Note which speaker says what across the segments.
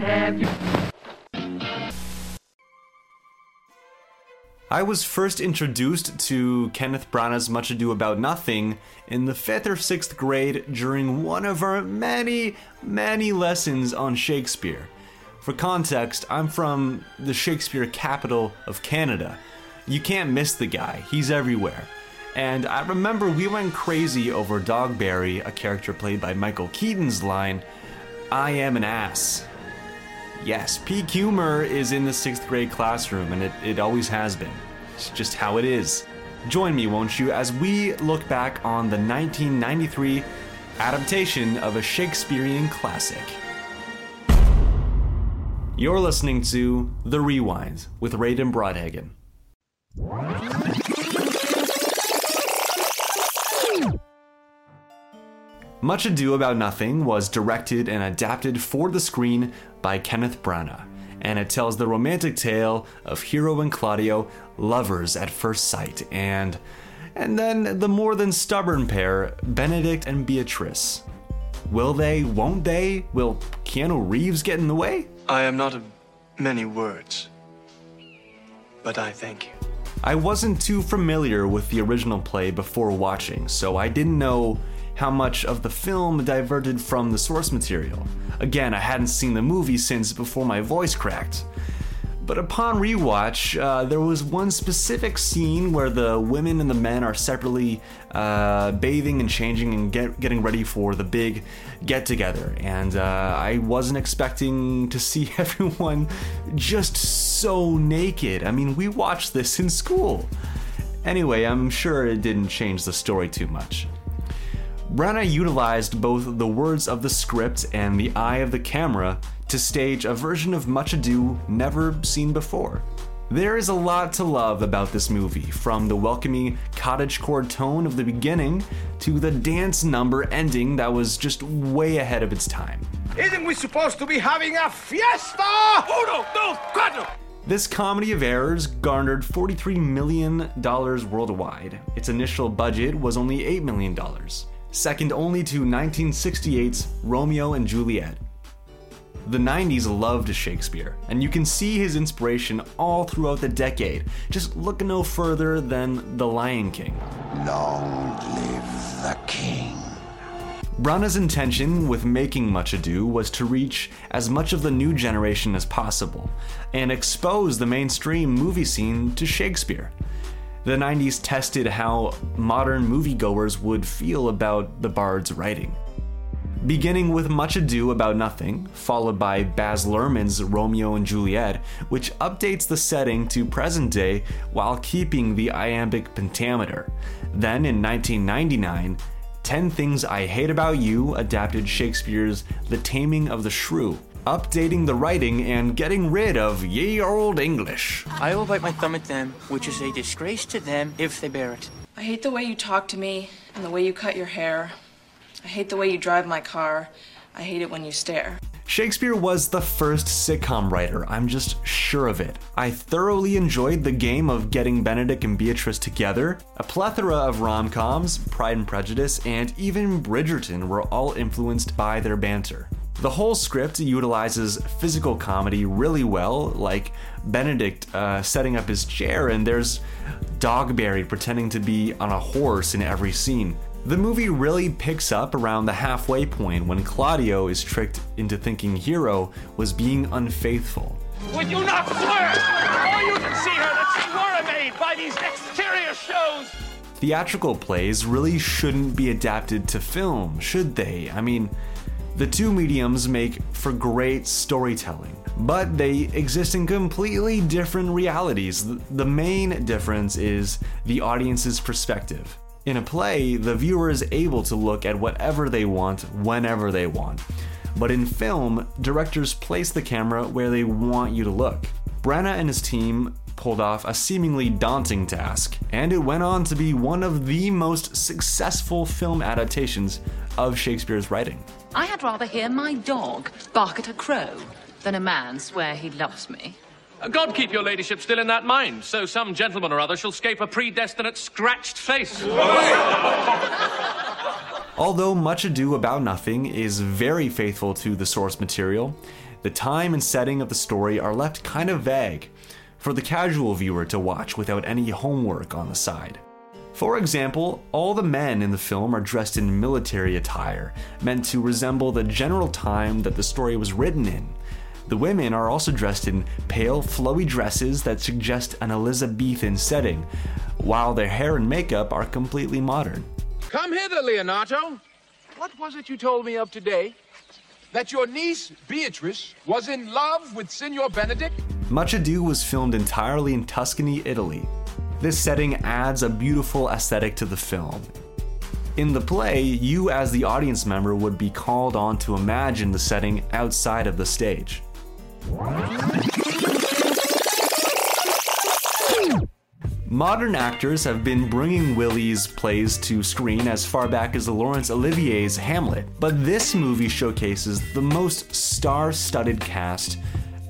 Speaker 1: can have you.
Speaker 2: I was first introduced to Kenneth Branagh's Much Ado About Nothing in the fifth or sixth grade during one of our many, many lessons on Shakespeare. For context, I'm from the Shakespeare capital of Canada. You can't miss the guy, he's everywhere. And I remember we went crazy over Dogberry, a character played by Michael Keaton's line, I am an ass. Yes, peak humor is in the sixth grade classroom, and it, it always has been. It's just how it is. Join me, won't you, as we look back on the 1993 adaptation of a Shakespearean classic. You're listening to The Rewinds with Raiden Broadhagen. Much Ado About Nothing was directed and adapted for the screen by Kenneth Branagh, and it tells the romantic tale of Hero and Claudio, lovers at first sight, and and then the more than stubborn pair, Benedict and Beatrice. Will they? Won't they? Will Keanu Reeves get in the way?
Speaker 3: I am not of many words, but I thank you.
Speaker 2: I wasn't too familiar with the original play before watching, so I didn't know how much of the film diverted from the source material. Again, I hadn't seen the movie since before my voice cracked. But upon rewatch, uh, there was one specific scene where the women and the men are separately uh, bathing and changing and get, getting ready for the big get together. And uh, I wasn't expecting to see everyone just so naked. I mean, we watched this in school. Anyway, I'm sure it didn't change the story too much. Branagh utilized both the words of the script and the eye of the camera to stage a version of Much Ado never seen before. There is a lot to love about this movie, from the welcoming cottagecore tone of the beginning to the dance number ending that was just way ahead of its time.
Speaker 4: Isn't we supposed to be having a fiesta? Uno, dos, cuatro!
Speaker 2: This comedy of errors garnered $43 million worldwide. Its initial budget was only $8 million second only to 1968's Romeo and Juliet. The 90s loved Shakespeare, and you can see his inspiration all throughout the decade. Just look no further than The Lion King.
Speaker 5: Long live the king.
Speaker 2: Branagh's intention with making Much Ado was to reach as much of the new generation as possible and expose the mainstream movie scene to Shakespeare. The 90s tested how modern moviegoers would feel about the bard's writing. Beginning with Much Ado About Nothing, followed by Baz Luhrmann's Romeo and Juliet, which updates the setting to present day while keeping the iambic pentameter. Then in 1999, 10 Things I Hate About You adapted Shakespeare's The Taming of the Shrew, updating the writing and getting rid of ye old English.
Speaker 6: I will bite my thumb at them, which is a disgrace to them if they bear it.
Speaker 7: I hate the way you talk to me and the way you cut your hair. I hate the way you drive my car. I hate it when you stare.
Speaker 2: Shakespeare was the first sitcom writer, I'm just sure of it. I thoroughly enjoyed the game of getting Benedict and Beatrice together. A plethora of rom coms, Pride and Prejudice, and even Bridgerton were all influenced by their banter. The whole script utilizes physical comedy really well, like Benedict uh, setting up his chair, and there's Dogberry pretending to be on a horse in every scene. The movie really picks up around the halfway point when Claudio is tricked into thinking Hero was being unfaithful.
Speaker 4: Would you not flirt? Or you can see her that you were made by these exterior shows!
Speaker 2: Theatrical plays really shouldn't be adapted to film, should they? I mean, the two mediums make for great storytelling, but they exist in completely different realities. The main difference is the audience's perspective. In a play, the viewer is able to look at whatever they want, whenever they want. But in film, directors place the camera where they want you to look. Branagh and his team pulled off a seemingly daunting task, and it went on to be one of the most successful film adaptations of Shakespeare's writing.
Speaker 8: I had rather hear my dog bark at a crow than a man swear he loves me.
Speaker 9: God keep your ladyship still in that mind, so some gentleman or other shall scape a predestinate scratched face.
Speaker 2: Although Much Ado About Nothing is very faithful to the source material, the time and setting of the story are left kind of vague for the casual viewer to watch without any homework on the side. For example, all the men in the film are dressed in military attire, meant to resemble the general time that the story was written in. The women are also dressed in pale, flowy dresses that suggest an Elizabethan setting, while their hair and makeup are completely modern.
Speaker 1: Come hither, Leonato. What was it you told me of today? That your niece, Beatrice, was in love with Signor Benedict?
Speaker 2: Much Ado was filmed entirely in Tuscany, Italy. This setting adds a beautiful aesthetic to the film. In the play, you as the audience member would be called on to imagine the setting outside of the stage. Modern actors have been bringing Willie's plays to screen as far back as Laurence Olivier's Hamlet, but this movie showcases the most star studded cast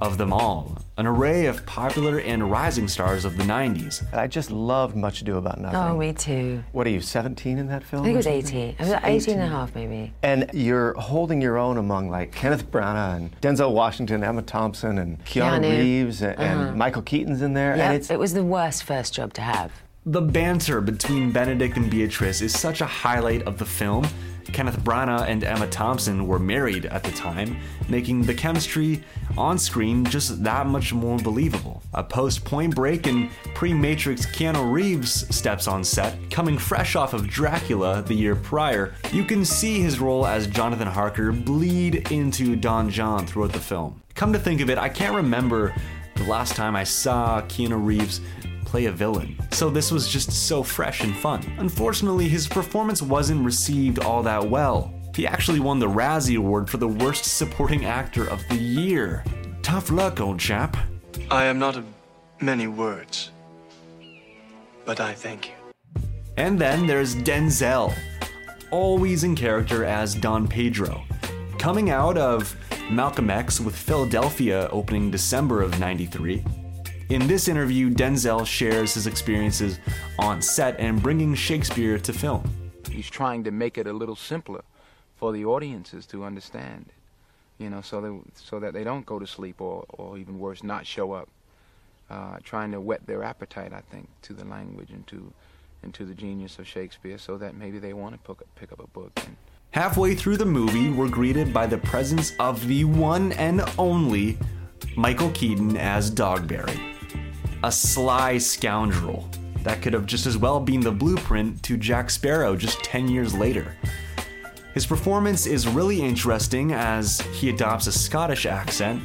Speaker 2: of them all an array of popular and rising stars of the 90s.
Speaker 10: I just loved Much Ado About Nothing.
Speaker 11: Oh, me too.
Speaker 10: What are you, 17 in that film?
Speaker 11: I think it was 18. I was 18 and a half, maybe.
Speaker 10: And you're holding your own among like Kenneth Branagh and Denzel Washington, Emma Thompson, and Keanu,
Speaker 11: Keanu.
Speaker 10: Reeves, and, and
Speaker 11: Uh-huh.
Speaker 10: Michael Keaton's in there.
Speaker 11: Yeah,
Speaker 10: And it's
Speaker 11: it was the worst first job to have.
Speaker 2: The banter between Benedict and Beatrice is such a highlight of the film. Kenneth Branagh and Emma Thompson were married at the time, making the chemistry on screen just that much more believable. A post Point Break and pre Matrix Keanu Reeves steps on set, coming fresh off of Dracula the year prior. You can see his role as Jonathan Harker bleed into Don John throughout the film. Come to think of it, I can't remember the last time I saw Keanu Reeves play a villain. So this was just so fresh and fun. Unfortunately, his performance wasn't received all that well. He actually won the Razzie Award for the Worst Supporting Actor of the Year. Tough luck, old chap.
Speaker 3: I am not of many words, but I thank you.
Speaker 2: And then there's Denzel, always in character as Don Pedro. Coming out of Malcolm X with Philadelphia opening December of 93. In this interview, Denzel shares his experiences on set and bringing Shakespeare to film.
Speaker 1: He's trying to make it a little simpler for the audiences to understand. You know, so they, so that they don't go to sleep or, or even worse, not show up. Uh, trying to whet their appetite, I think, to the language and to, and to the genius of Shakespeare, so that maybe they want to pick up, pick up a book. And,
Speaker 2: Halfway through the movie, we're greeted by the presence of the one and only Michael Keaton as Dogberry. A sly scoundrel that could have just as well been the blueprint to Jack Sparrow just 10 years later. His performance is really interesting as he adopts a Scottish accent,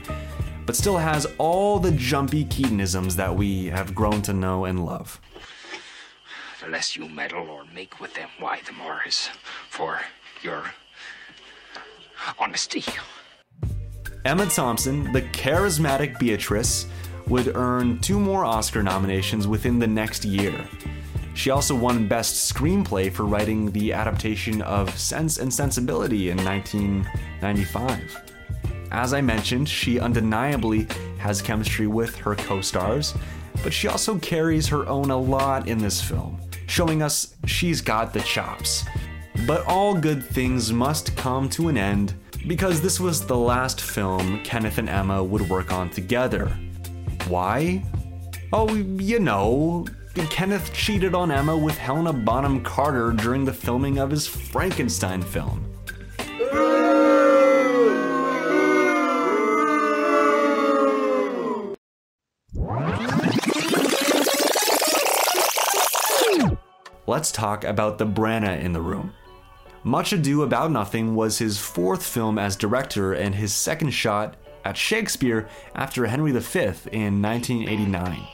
Speaker 2: but still has all the jumpy Keatonisms that we have grown to know and love.
Speaker 12: The less you meddle or make with them, why, the more is for your honesty.
Speaker 2: Emma Thompson, the charismatic Beatrice, would earn two more Oscar nominations within the next year. She also won Best Screenplay for writing the adaptation of Sense and Sensibility in 1995. As I mentioned, she undeniably has chemistry with her co stars, but she also carries her own a lot in this film, showing us she's got the chops. But all good things must come to an end because this was the last film Kenneth and Emma would work on together. Why? Oh, you know, Kenneth cheated on Emma with Helena Bonham Carter during the filming of his Frankenstein film. Let's talk about the Branagh in the room. Much Ado About Nothing was his fourth film as director and his second shot at Shakespeare after Henry V in 1989.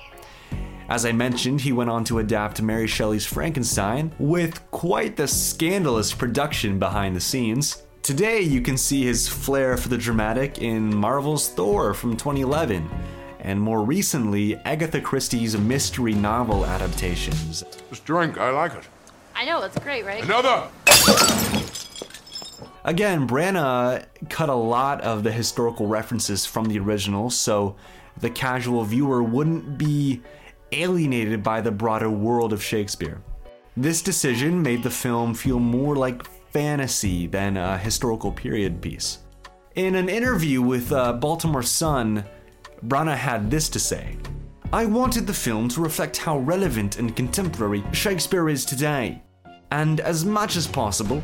Speaker 2: As I mentioned, he went on to adapt Mary Shelley's Frankenstein with quite the scandalous production behind the scenes. Today, you can see his flair for the dramatic in Marvel's Thor from 2011, and more recently, Agatha Christie's mystery novel adaptations.
Speaker 13: This drink, I like it.
Speaker 14: I know, it's great, right?
Speaker 13: Another!
Speaker 2: Again, Branagh cut a lot of the historical references from the original, so the casual viewer wouldn't be alienated by the broader world of Shakespeare. This decision made the film feel more like fantasy than a historical period piece. In an interview with uh, Baltimore Sun, Branagh had this to say I wanted the film to reflect how relevant and contemporary Shakespeare is today. And as much as possible,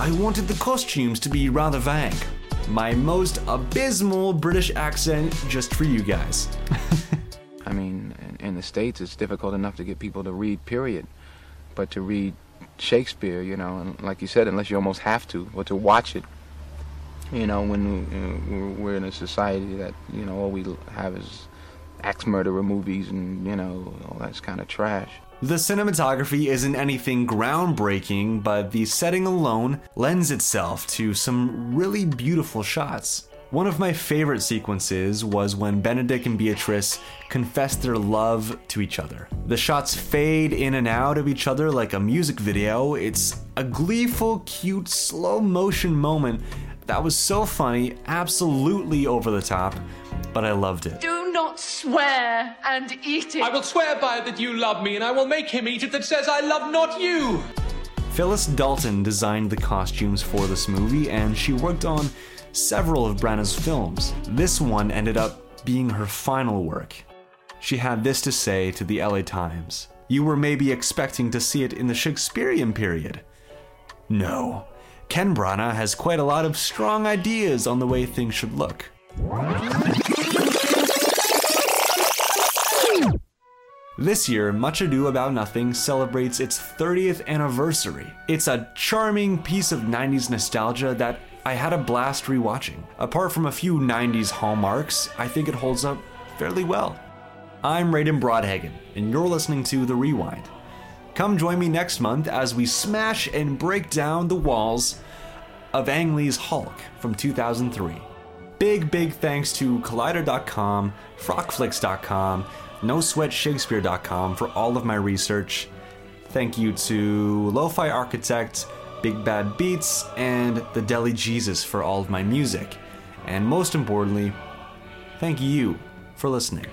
Speaker 2: I wanted the costumes to be rather vague. My most abysmal British accent just for you guys.
Speaker 1: I mean, in, the States, it's difficult enough to get people to read, period. But to read Shakespeare, you know, and like you said, unless you almost have to, or to watch it, you know, when uh, we're in a society that, you know, all we have is axe murderer movies and, you know, all that's kind of trash.
Speaker 2: The cinematography isn't anything groundbreaking, but the setting alone lends itself to some really beautiful shots. One of my favorite sequences was when Benedict and Beatrice confess their love to each other. The shots fade in and out of each other like a music video. It's a gleeful, cute, slow motion moment that was so funny, absolutely over the top, but I loved it.
Speaker 8: Swear and eat it.
Speaker 9: I will swear by it that you love me, and I will make him eat it that says I love not you.
Speaker 2: Phyllis Dalton designed the costumes for this movie, and she worked on several of Branagh's films. This one ended up being her final work. She had this to say to the LA Times You were maybe expecting to see it in the Shakespearean period. No. Ken Branagh has quite a lot of strong ideas on the way things should look. This year, Much Ado About Nothing celebrates its 30th anniversary. It's a charming piece of 90s nostalgia that I had a blast rewatching. Apart from a few 90s hallmarks, I think it holds up fairly well. I'm Raiden Broadhagen, and you're listening to The Rewind. Come join me next month as we smash and break down the walls of Ang Lee's Hulk from 2003. Big, big thanks to Collider.com, FrockFlicks.com, NoSweatShakespeare.com for all of my research. Thank you to Lo-Fi Architect, Big Bad Beats, and The Deli Jesus for all of my music. And most importantly, thank you for listening.